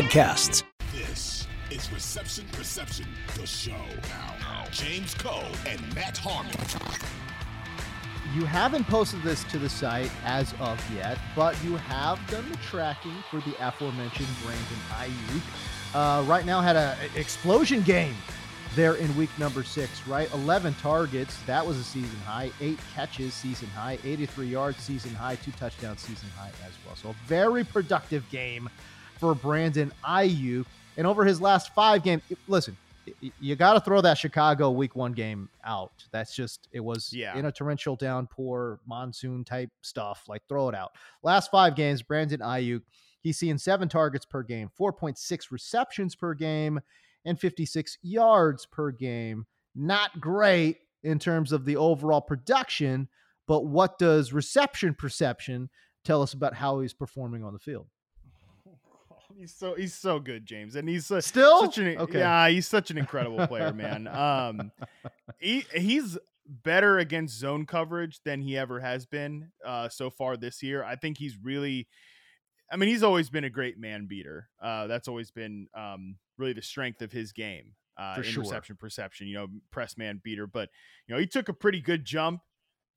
podcasts. This is Reception Perception, the show. Now, James Koh and Matt Harmon. You haven't posted this to the site as of yet, but you have done the tracking for the aforementioned Brandon Aiyuk. Uh, right now had an explosion game there in week number six, right? 11 targets, that was a season high. Eight catches, season high. 83 yards, season high. Two touchdowns, season high as well. So a very productive game for Brandon Aiyuk. And over his last five games, listen, you got to throw that Chicago week one game out. That's just, it was yeah. in a torrential downpour, monsoon type stuff. Like, throw it out. Last five games, Brandon Aiyuk, he's seeing seven targets per game, 4.6 receptions per game, and 56 yards per game. Not great in terms of the overall production, but what does reception perception tell us about how he's performing on the field? He's so he's so good, James, and he's uh, still such an okay. yeah, he's such an incredible player, man. Um, he he's better against zone coverage than he ever has been uh, so far this year. I think he's really, I mean, he's always been a great man beater. Uh, that's always been um, really the strength of his game. Uh, For interception sure. perception, you know, press man beater. But you know, he took a pretty good jump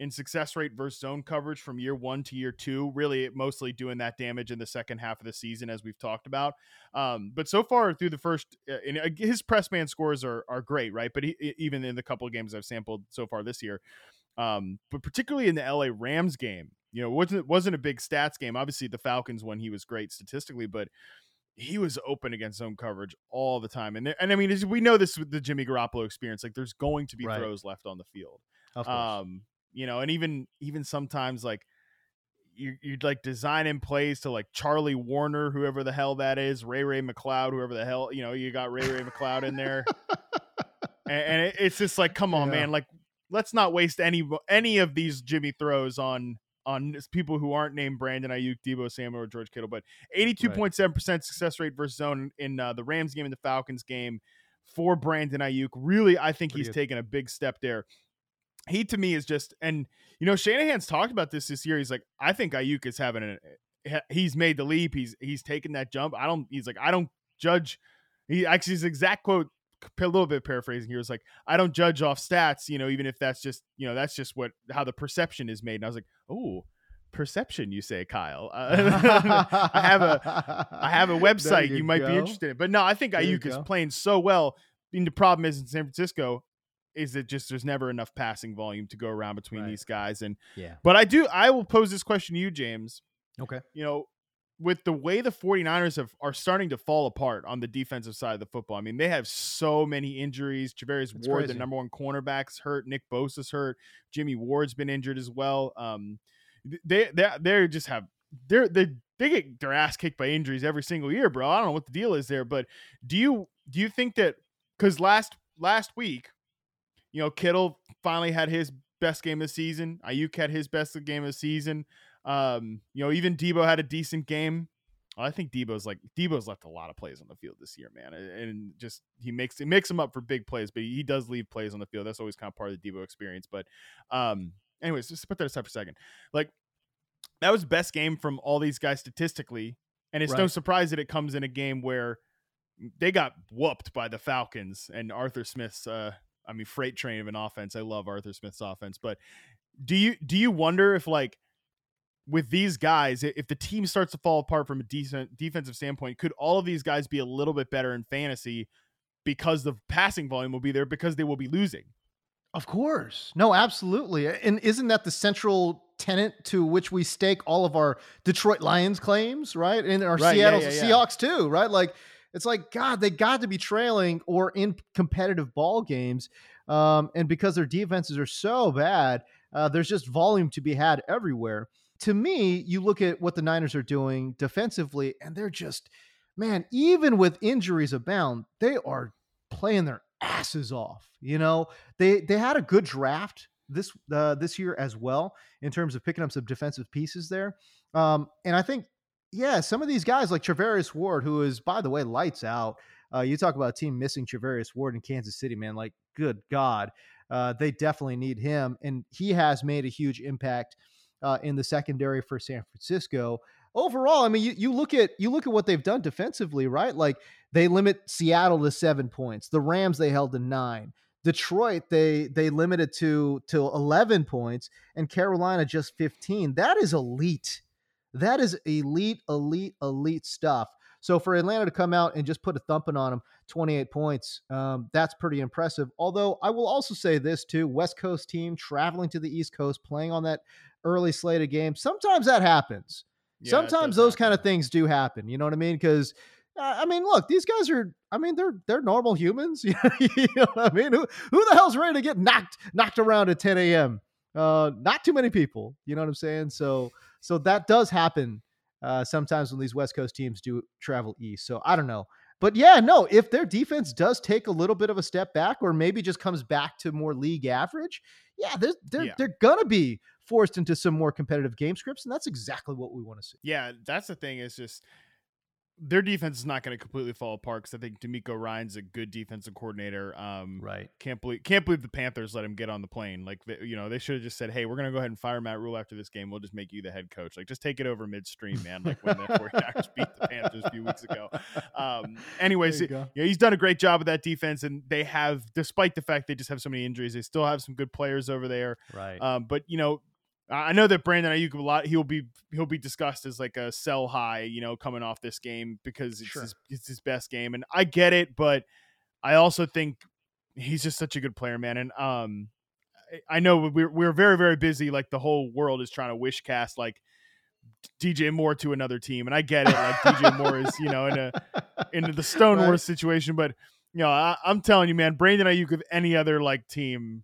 in success rate versus zone coverage from year one to year two, really mostly doing that damage in the second half of the season, as we've talked about. Um, but so far through the first, uh, in, uh, his press man scores are, are great, right? But he, even in the couple of games I've sampled so far this year, um, but particularly in the LA Rams game, you know, wasn't wasn't a big stats game. Obviously, the Falcons when he was great statistically, but he was open against zone coverage all the time. And and I mean, we know this with the Jimmy Garoppolo experience. Like, there's going to be right. throws left on the field. Um, you know, and even even sometimes like you you'd like design in plays to like Charlie Woerner, whoever the hell that is, Ray Ray McCloud, whoever the hell you know, you got Ray Ray McCloud in there, and, and, it's just like, come on, yeah. man, like let's not waste any any of these Jimmy throws on on people who aren't named Brandon Aiyuk, Deebo Samuel, or George Kittle, but 82.7% success rate versus zone in uh, the Rams game and the Falcons game for Brandon Aiyuk. Really, I think Pretty he's good. taken a big step there he to me is just and you know Shanahan's talked about this this year. He's like, I think Aiyuk is having a he's made the leap. He's he's taken that jump. I don't. He's like, I don't judge. He actually his exact quote, a little bit paraphrasing here, was like, I don't judge off stats. You know, even if that's just you know that's just what how the perception is made. And I was like, oh. Perception, you say, Kyle. Uh, I have a, I have a website you, you, might be interested in, but no, I think Aiyuk is playing so well. And the problem is in San Francisco, is it just there's never enough passing volume to go around between right. these guys and yeah. but i do i will pose this question to you james. Okay. You know with the way the 49ers have are starting to fall apart on the defensive side of the football i mean they have so many injuries. Charvarius Ward crazy. the number one cornerback's hurt. Nick bosa's hurt. Jimmy ward's been injured as well. Um they they they just have they're they they get their ass kicked by injuries every single year bro. I don't know what the deal is there but do you do you think that because last last week you know, Kittle finally had his best game of the season. Aiyuk had his best game of the season. Um, you know, even Deebo had a decent game. I think Deebo's like Deebo's left a lot of plays on the field this year, man, and just he makes he makes them up for big plays, but he does leave plays on the field. That's always kind of part of the Deebo experience. But, um, anyways, just put that aside for a second. Like that was best game from all these guys statistically, and it's right. no surprise that it comes in a game where they got whooped by the Falcons and Arthur Smith's uh, I mean, freight train of an offense. I love Arthur Smith's offense, but do you do you wonder if like with these guys, if the team starts to fall apart from a decent defensive standpoint, could all of these guys be a little bit better in fantasy because the passing volume will be there because they will be losing? Of course. No, absolutely. And isn't that the central tenet to which we stake all of our Detroit Lions claims, right? And our right, Seattle yeah, yeah, yeah. Seahawks too, right? Like it's like God, they got to be trailing or in competitive ball games, um, and because their defenses are so bad, uh, there's just volume to be had everywhere. To me, you look at what the Niners are doing defensively, and they're just man, even with injuries abound, they are playing their asses off. You know, they they had a good draft this uh, this year as well in terms of picking up some defensive pieces there. Um, and I think, yeah, some of these guys like Charvarius Ward, who is by the way lights out. Uh, you talk about a team missing Charvarius Ward in Kansas City, man. Like, good God, uh, they definitely need him, and he has made a huge impact uh, in the secondary for San Francisco. Overall, I mean, you, you look at you look at what they've done defensively, right? Like they limit Seattle to seven points. The Rams they held to nine. Detroit they they limited to to 11 points and Carolina just 15. That is elite. That is elite elite elite stuff. So for Atlanta to come out and just put a thumping on them, 28 points, um, that's pretty impressive. Although I will also say this too: West Coast team traveling to the East Coast, playing on that early slate of games. Sometimes that happens. Yeah, Sometimes those happen. kind of things do happen. You know what I mean? Because I mean, look, these guys are. I mean, they're they're normal humans. you know what I mean? Who who the hell's ready to get knocked knocked around at 10 a.m. Uh, not too many people. You know what I'm saying? So so that does happen uh, sometimes when these West Coast teams do travel east. So I don't know. But yeah, no, if their defense does take a little bit of a step back or maybe just comes back to more league average, yeah, they're they're, yeah. they're gonna be forced into some more competitive game scripts, and that's exactly what we want to see. Yeah, that's the thing. Is just their defense is not going to completely fall apart because I think DeMeco Ryans a good defensive coordinator. Um, right. Can't believe can't believe the Panthers let him get on the plane. Like they, you know they should have just said, "Hey, we're going to go ahead and fire Matt Rhule after this game. We'll just make you the head coach. Like just take it over midstream, man. Like when the 49ers beat the Panthers a few weeks ago." Um, anyways, yeah, he's done a great job with that defense, and they have, despite the fact they just have so many injuries, they still have some good players over there. Right. Um, but you know I know that Brandon Aiyuk a lot. He'll be he'll be discussed as like a sell high, you know, coming off this game because it's sure. his, it's his best game, and I get it, but I also think he's just such a good player, man. And um, I know we're we're very very busy. Like the whole world is trying to wish cast like DJ Moore to another team, and I get it. Like DJ Moore is you know in a into the Stone right. Wars situation, but you know I, am telling you, man, Brandon Aiyuk with any other like team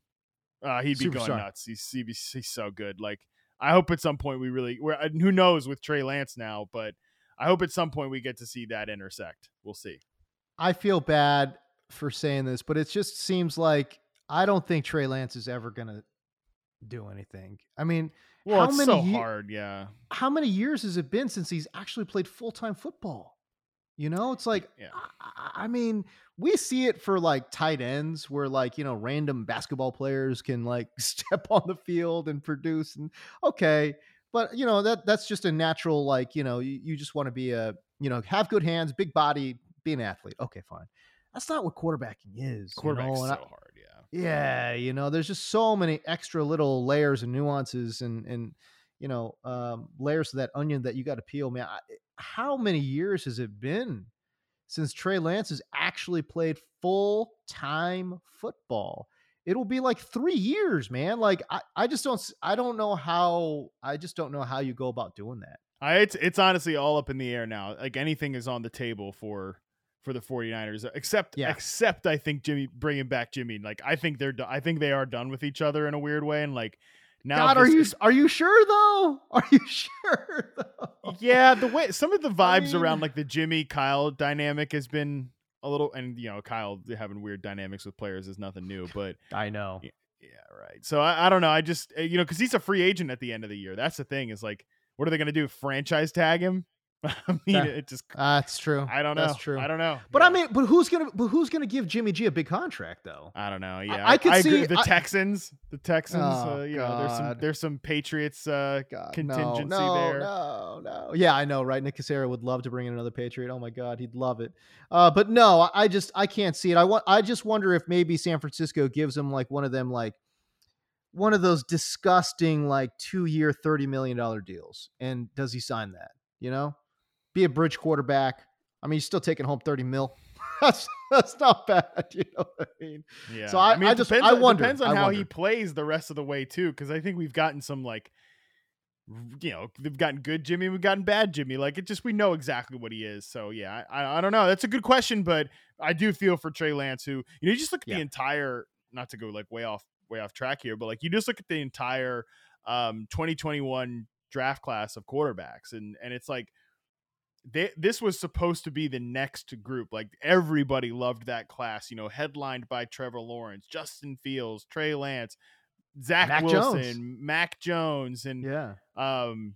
uh, he'd be Super going nuts. He's, he's he's so good. Like I hope at some point we really. Where uh, who knows with Trey Lance now, but I hope at some point we get to see that intersect. We'll see. I feel bad for saying this, but it just seems like I don't think Trey Lance is ever gonna do anything. I mean, well, how it's many so ye- hard, yeah. How many years has it been since he's actually played full time football? You know, it's like, yeah. I, I, mean, we see it for like tight ends where like, you know, random basketball players can like step on the field and produce and okay. But you know, that that's just a natural, like, you know, you, you just want to be a, you know, have good hands, big body, be an athlete. Okay, fine. That's not what quarterbacking is. Quarterback's you know? so I, hard, yeah. Yeah, you know, there's just so many extra little layers and nuances and and you know, um, layers of that onion that you got to peel, man. I, how many years has it been since Trey Lance has actually played full time football? It'll be like three years, man. Like I, I just don't, I don't know how, I just don't know how you go about doing that. I, it's, it's honestly all up in the air now. Like anything is on the table for, for the 49ers uh, except yeah. except I think Jimmy bringing back Jimmy like I think they're I think they are done with each other in a weird way and like now, God, are you are you sure though? Are you sure though? Yeah, the way some of the vibes I mean, around like the Jimmy Kyle dynamic has been a little, and you know Kyle having weird dynamics with players is nothing new, but I know. Yeah, yeah right. So I, I don't know. I just eh, you know because he's a free agent at the end of the year. That's the thing. Is like, what are they going to do? Franchise tag him? I mean, that, it just that's true. I don't know. That's true. I don't know. But yeah. I mean, but who's gonna but who's gonna give Jimmy G a big contract though? I don't know. Yeah, I, I could I see the I, Texans. The Texans. Oh, uh, you God. know, there's some there's some Patriots uh, God, contingency no, no, there. No, no, yeah, I know, right? Nick Caserio would love to bring in another Patriot. Oh my God, he'd love it. Uh, but no, I just I can't see it. I want I just wonder if maybe San Francisco gives him like one of them like one of those disgusting like two year thirty million dollar deals, and does he sign that? You know be a bridge quarterback. I mean, he's still taking home 30 mil. that's that's not bad. You know what I mean? Yeah. So I, I, mean, I just I wonder. Depends on I how wonder. he plays the rest of the way too, because I think we've gotten some like, you know, they've gotten good Jimmy, we've gotten bad Jimmy. Like it just we know exactly what he is. So yeah, I I don't know. That's a good question, but I do feel for Trey Lance, who you know, you just look at yeah. the entire. Not to go like way off way off track here, but like you just look at the entire um 2021 draft class of quarterbacks, and and it's like they, this was supposed to be the next group. Like everybody loved that class, you know, headlined by Trevor Lawrence, Justin Fields, Trey Lance, Zach Mac Wilson, Jones. Mac Jones, and Yeah. um,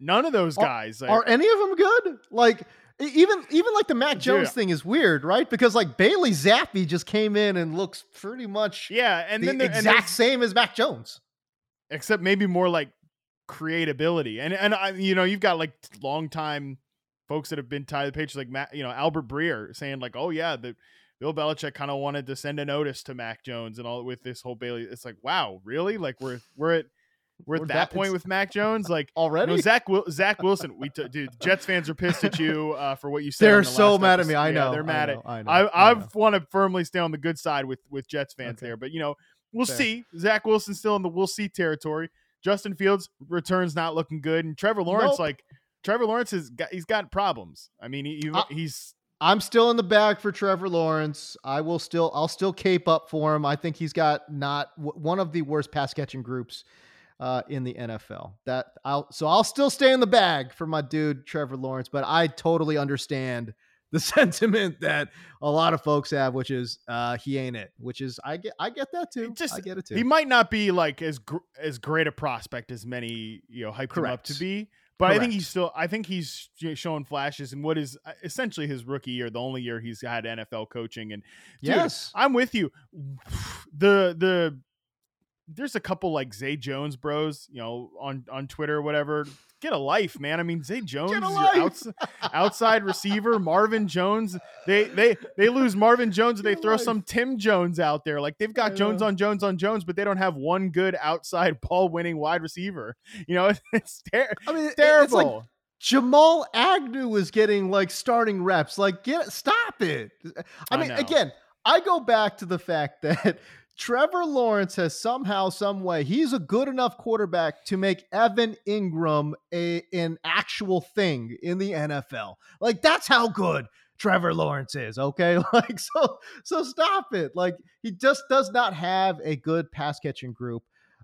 none of those Are- guys. like- Are any of them good? Like even even like the Mac Jones Dude. thing is weird, right? Because like Bailey Zappe just came in and looks pretty much yeah, and the then and exact same as Mac Jones. except maybe more like creatability. And and I, you know, you've got like long time folks that have been tied to the page, like Matt, you know, Albert Breer saying like, oh yeah, the Bill Belichick kind of wanted to send a notice to Mac Jones and all with this whole Bailey. It's like, wow, really? Like we're we're at we're at We're that, that- point with Mac Jones, like. Already? No, Zach Zach Wilson. We t- dude, Jets fans are pissed at you uh, for what you said. They're the so mad at me. episode. I Yeah, know. they're I mad know, at. I know. I I I want to firmly stay on the good side with with Jets fans Okay. there, but you know we'll Fair. see. Zach Wilson's still in the we'll see territory. Justin Fields returns not looking good, and Trevor Lawrence Nope. like Trevor Lawrence has got he's got problems. I mean, he, he- I- he's I'm still in the bag for Trevor Lawrence. I will still I'll still cape up for him. I think he's got not w- one of the worst pass catching groups uh, in the NFL. That I'll so I'll still stay in the bag for my dude Trevor Lawrence, but I totally understand the sentiment that a lot of folks have, which is uh, he ain't it. Which is I get I get that too. just I get it too. he might not be like as gr- as great a prospect as many you know hyped him up to be. But I think he's still. I think he's showing flashes in what is uh, essentially his rookie year, the only year he's had NFL coaching. And dude, yes. I'm with you. The the there's a couple like Zay Jones bros, you know, on on Twitter or whatever. Get a life, man. I mean, Zay Jones, is your outs- outside receiver, Marvin Jones. They they they lose Marvin Jones, and they throw life. some Tim Jones out there. Like they've got Jones on Jones on Jones, but they don't have one good outside ball winning wide receiver. You know, it's ter- I mean, it- terrible. It's like Jamal Agnew was getting like starting reps. Like, get stop it. I mean, again, I go back to the fact that Trevor Lawrence has somehow, some way, he's a good enough quarterback to make Evan Engram a an actual thing in the NFL. Like, that's how good Trevor Lawrence is. Okay, like so, so stop it. Like, he just does not have a good pass catching group.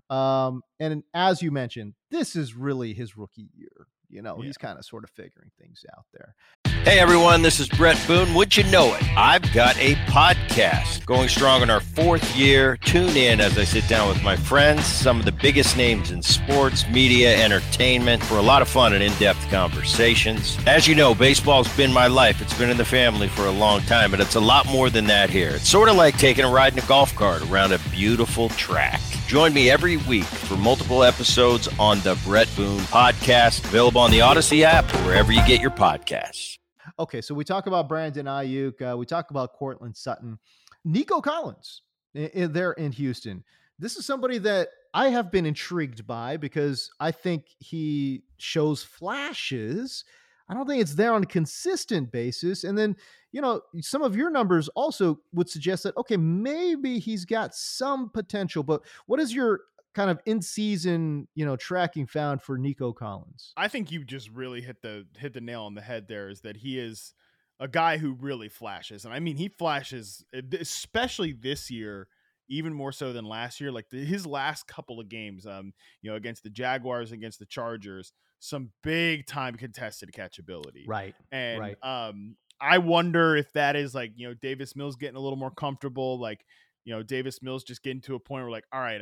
Um, and as you mentioned, this is really his rookie year. You know, Yeah. he's kind of sort of figuring things out there. Hey everyone, this is Bret Boone. Would you know it? I've got a podcast going strong in our fourth year. Tune in as I sit down with my friends, some of the biggest names in sports, media, entertainment, for a lot of fun and in depth conversations. As you know, baseball's been my life. It's been in the family for a long time, but it's a lot more than that here. It's sort of like taking a ride in a golf cart around a beautiful track. Join me every week for multiple episodes on the Bret Boone podcast, available on the Audacy app or wherever you get your podcasts. Okay, so we talk about Brandon Aiyuk. Uh, we talk about Courtland Sutton, Nico Collins. i- i- there in Houston. This is somebody that I have been intrigued by because I think he shows flashes. I don't think it's there on a consistent basis. And then, you know, some of your numbers also would suggest that, okay, maybe he's got some potential. But what is your kind of in season, you know, tracking found for Nico Collins? I think you just really hit the hit the nail on the head. There is that he is a guy who really flashes, and I mean he flashes, eh, especially this year, even more so than last year. Like the, his last couple of games, um, you know, against the Jaguars, against the Chargers, some big time contested catchability, Right. and right. um, I wonder if that is like you know Davis Mills getting a little more comfortable, like you know Davis Mills just getting to a point where like, all right,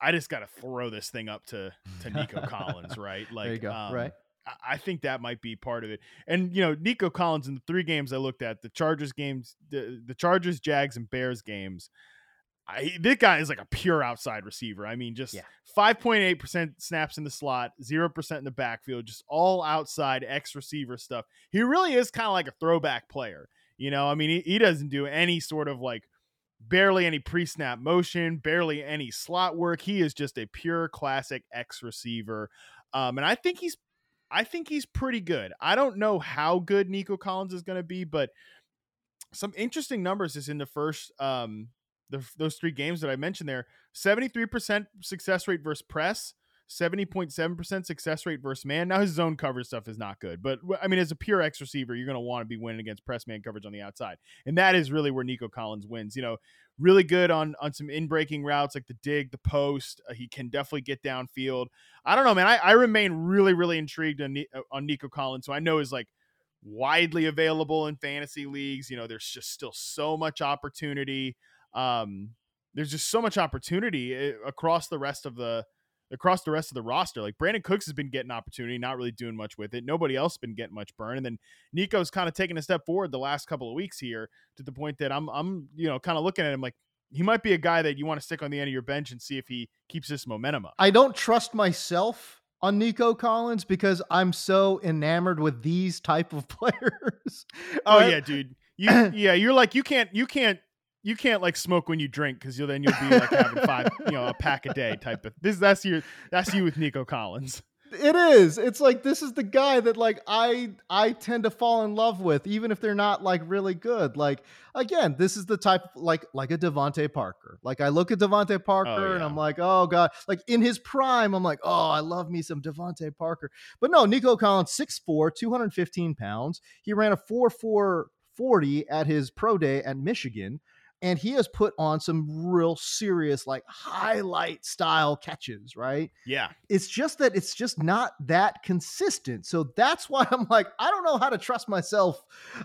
I just got to throw this thing up to to Nico Collins, right? Like, there you go. um, right. I- I think that might be part of it. And you know, Nico Collins in the three games I looked at, the Chargers games, the, the Chargers, Jags, and Bears games. I, this guy is like a pure outside receiver. I mean, just Yeah. five point eight percent snaps in the slot, zero percent in the backfield, just all outside X receiver stuff. He really is kind of like a throwback player. You know, I mean, he, he doesn't do any sort of like barely any pre-snap motion, barely any slot work. He is just a pure classic X receiver. Um, and I think he's I think he's pretty good. I don't know how good Nico Collins is going to be, but some interesting numbers is in the first um the, those three games that I mentioned there. 73% success rate versus press, 70.7% success rate versus man. Now his zone coverage stuff is not good, but I mean as a pure X receiver, you're going to want to be winning against press man coverage on the outside. And that is really where Nico Collins wins. You know, really good on on some in breaking routes like the dig, the post. Uh, he can definitely get downfield. I don't know, man. I, I remain really, really intrigued on, uh, on Nico Collins, who I know is like widely available in fantasy leagues. You know, there's just still so much opportunity. Um, there's just so much opportunity eh, across the rest of the across the rest of the roster. Like Brandin Cooks has been getting opportunity, not really doing much with it. Nobody else has been getting much burn. And then Nico's kind of taking a step forward the last couple of weeks here to the point that I'm I'm you know kind of looking at him like he might be a guy that you want to stick on the end of your bench and see if he keeps this momentum up. I don't trust myself on Nico Collins because I'm so enamored with these type of players. Oh yeah, dude. You yeah, you're like you can't you can't you can't like smoke when you drink because you'll then you'll be like having five you know a pack a day type of this that's your that's you with Nico Collins. It is. It's like this is the guy that like I I tend to fall in love with, even if they're not like really good. Like again, this is the type like like a DeVante Parker. Like I look at DeVante Parker oh, and yeah. I'm like, oh god. Like in his prime, I'm like, oh, I love me some DeVante Parker. But no, Nico Collins, 6'4", 215 pounds. He ran a 4'4", 40 at his pro day at Michigan. And he has put on some real serious, like highlight style catches, right? Yeah. it's just that it's just not that consistent. So that's why I'm like, I don't know how to trust myself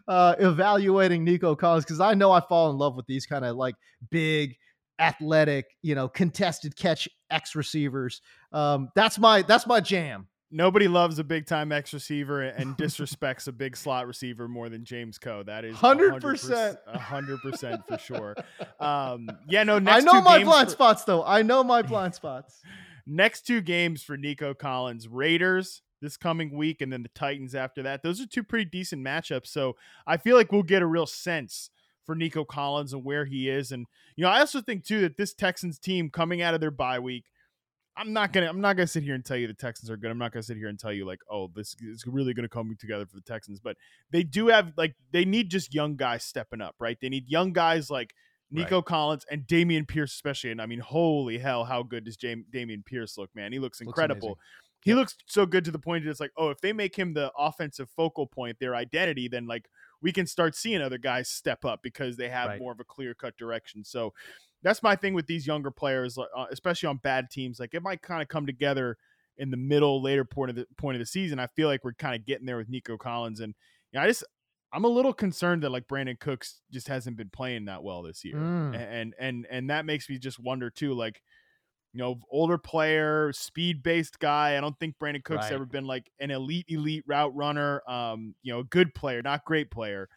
uh, evaluating Nico Collins because I know I fall in love with these kind of like big, athletic, you know, contested catch X receivers. Um, that's my that's my jam. Nobody loves a big time X receiver and disrespects a big slot receiver more than James Koh. That is 100%. a hundred percent for sure. Um, yeah, no. Next I know my blind for- spots though. I know my blind spots. Next two games for Nico Collins, Raiders this coming week, and then the Titans after that. Those are two pretty decent matchups. So I feel like we'll get a real sense for Nico Collins and where he is. And you know, I also think too that this Texans team coming out of their bye week, I'm not gonna I'm not gonna sit here and tell you the Texans are good. I'm not gonna sit here and tell you like, oh, this is really gonna come together for the Texans. But they do have like they need just young guys stepping up, right? They need young guys like Nico Collins and Dameon Pierce, especially. And I mean, holy hell, how good does Jam- Dameon Pierce look, man? He looks Looks incredible. amazing. he looks so good to the point that it's like, oh, if they make him the offensive focal point, their identity, then like we can start seeing other guys step up because they have Right. more of a clear cut direction. So that's my thing with these younger players, uh, especially on bad teams. Like it might kind of come together in the middle, later point of the point of the season. I feel like we're kind of getting there with Nico Collins, and you know, I just I'm a little concerned that like Brandin Cooks just hasn't been playing that well this year, Mm. and and and that makes me just wonder too, like. You know, older player, speed based guy. I don't think Brandin Cooks Right. ever been like an elite, elite route runner. Um, you know, a good player, not great player.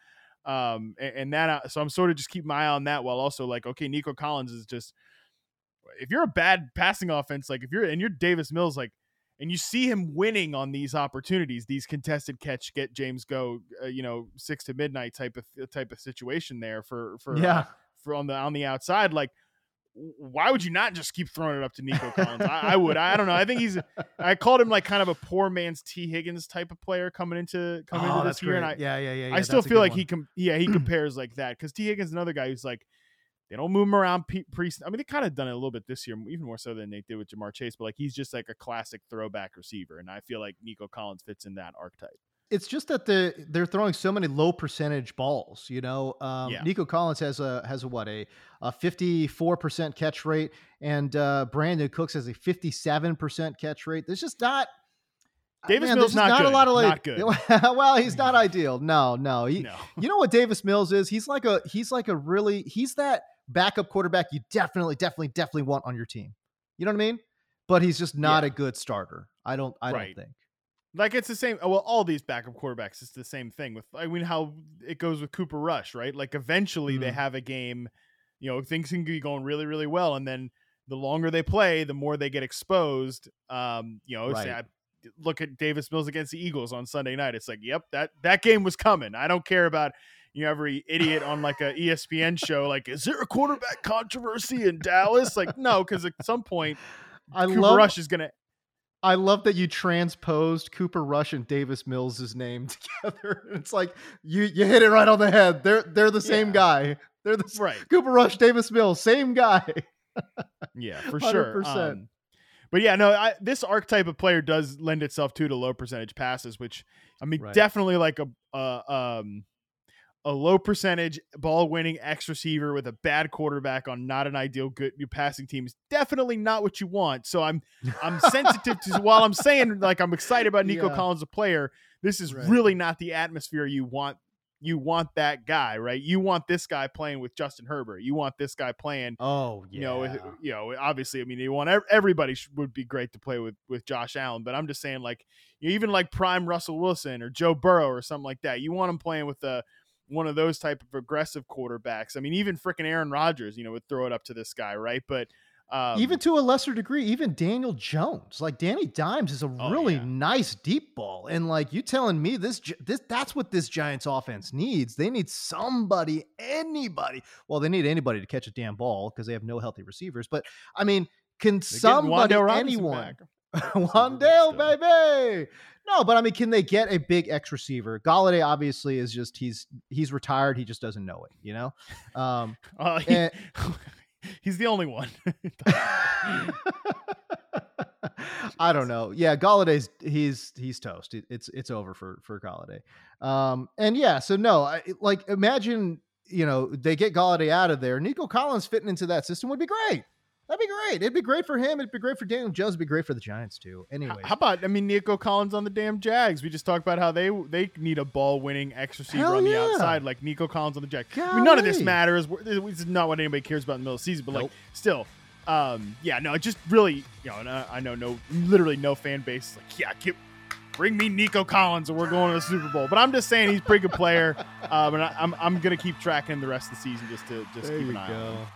Um, and, and that, uh, so I'm sort of just keeping my eye on that while also like, okay, Nico Collins is just, if you're a bad passing offense, like if you're, and you're Davis Mills, like, and you see him winning on these opportunities, these contested catch, get James go, uh, you know, six to midnight type of type of situation there for for uh, Yeah. for on the on the outside, like why would you not just keep throwing it up to Nico Collins? I, I would. I don't know. I think he's. I called him like kind of a poor man's Tee Higgins type of player coming into coming Oh, into this year, and. I yeah, yeah, yeah, yeah. I still feel like one. he com- yeah he compares like that because Tee Higgins is another guy who's like they don't move him around pre. pre- I mean they kind of done it a little bit this year, even more so than they did with Ja'Marr Chase, but like he's just like a classic throwback receiver, and I feel like Nico Collins fits in that archetype. It's just that the they're throwing so many low percentage balls. You know, um, Yeah. Nico Collins has a has a what a a fifty four percent catch rate, and uh, Brandin Cooks has a fifty seven percent catch rate. There's just not. Davis man, Mills not a good. lot of like. Not good. well, he's not ideal. No, no. He, No, you know what Davis Mills is? He's like a he's like a really he's that backup quarterback you definitely definitely definitely want on your team. You know what I mean? But he's just not Yeah. a good starter. I don't I Right. don't think. Like it's the same. Well, all these backup quarterbacks, it's the same thing with. I mean, how it goes with Cooper Rush, right? Like eventually they Mhm. have a game. You know, things can be going really, really well, and then the longer they play, the more they get exposed. Um, you know, say Right. I look at Davis Mills against the Eagles on Sunday night. It's like, yep, that that game was coming. I don't care about you know every idiot on like a ESPN show. Like, is there a quarterback controversy in Dallas? Like, no, because at some point I Cooper love Rush is gonna I love that you transposed Cooper Rush and Davis Mills' name together. It's like you you hit it right on the head. They're they're the same Yeah. guy. They're the right. Cooper Rush, Davis Mills, same guy. Yeah, for sure. 100%. Um, but yeah, no, I, this archetype of player does lend itself to to low percentage passes, which I mean, Right. definitely like a uh, um a low percentage ball winning X receiver with a bad quarterback on not an ideal good passing team is definitely not what you want. So I'm I'm sensitive to while I'm saying like I'm excited about Nico Yeah. Collins a player, this is Right. really not the atmosphere you want you want that guy, right? You want this guy playing with Justin Herbert. You want this guy playing Oh, yeah. you know, you know, obviously, I mean, you want everybody would be great to play with with Josh Allen, but I'm just saying, like, even like prime Russell Wilson or Joe Burrow or something like that. You want him playing with a one of those type of aggressive quarterbacks. I mean, even freaking Aaron Rodgers, you know, would throw it up to this guy, right? But um, even to a lesser degree, even Daniel Jones, like Danny Dimes, is a Oh, really yeah. nice deep ball, and like you telling me this, this that's what this Giants offense needs. They need somebody, anybody. Well, they need anybody to catch a damn ball because they have no healthy receivers. But I mean, can they're somebody, Wan'Dale anyone, back. Wan'Dale, still. baby? No, but I mean, can they get a big X receiver? Golladay obviously is just he's he's retired. He just doesn't know it, you know. Um, Uh, he- and- he's the only one. I don't know. Yeah, Golladay's he's he's toast. It's it's over for for Golladay. Um, and yeah, so no, I, like imagine you know they get Golladay out of there. Nico Collins fitting into that system would be great. That'd be great. It'd be great for him. It'd be great for Daniel Jones. It'd be great for the Giants too. Anyway, How about I mean Nico Collins on the damn Jags? We just talked about how they they need a ball winning X receiver Hell on the outside, like Nico Collins on the Jags. I mean, none of this matters. This is not what anybody cares about in the middle of the season, but like still, um, yeah, no, just really, you know, I, I know no, literally no fan base like, yeah, get, bring me Nico Collins, and we're going to the Super Bowl. But I'm just saying he's a pretty good player, um, and I, I'm I'm gonna keep tracking the rest of the season just to just there keep an eye on him. go.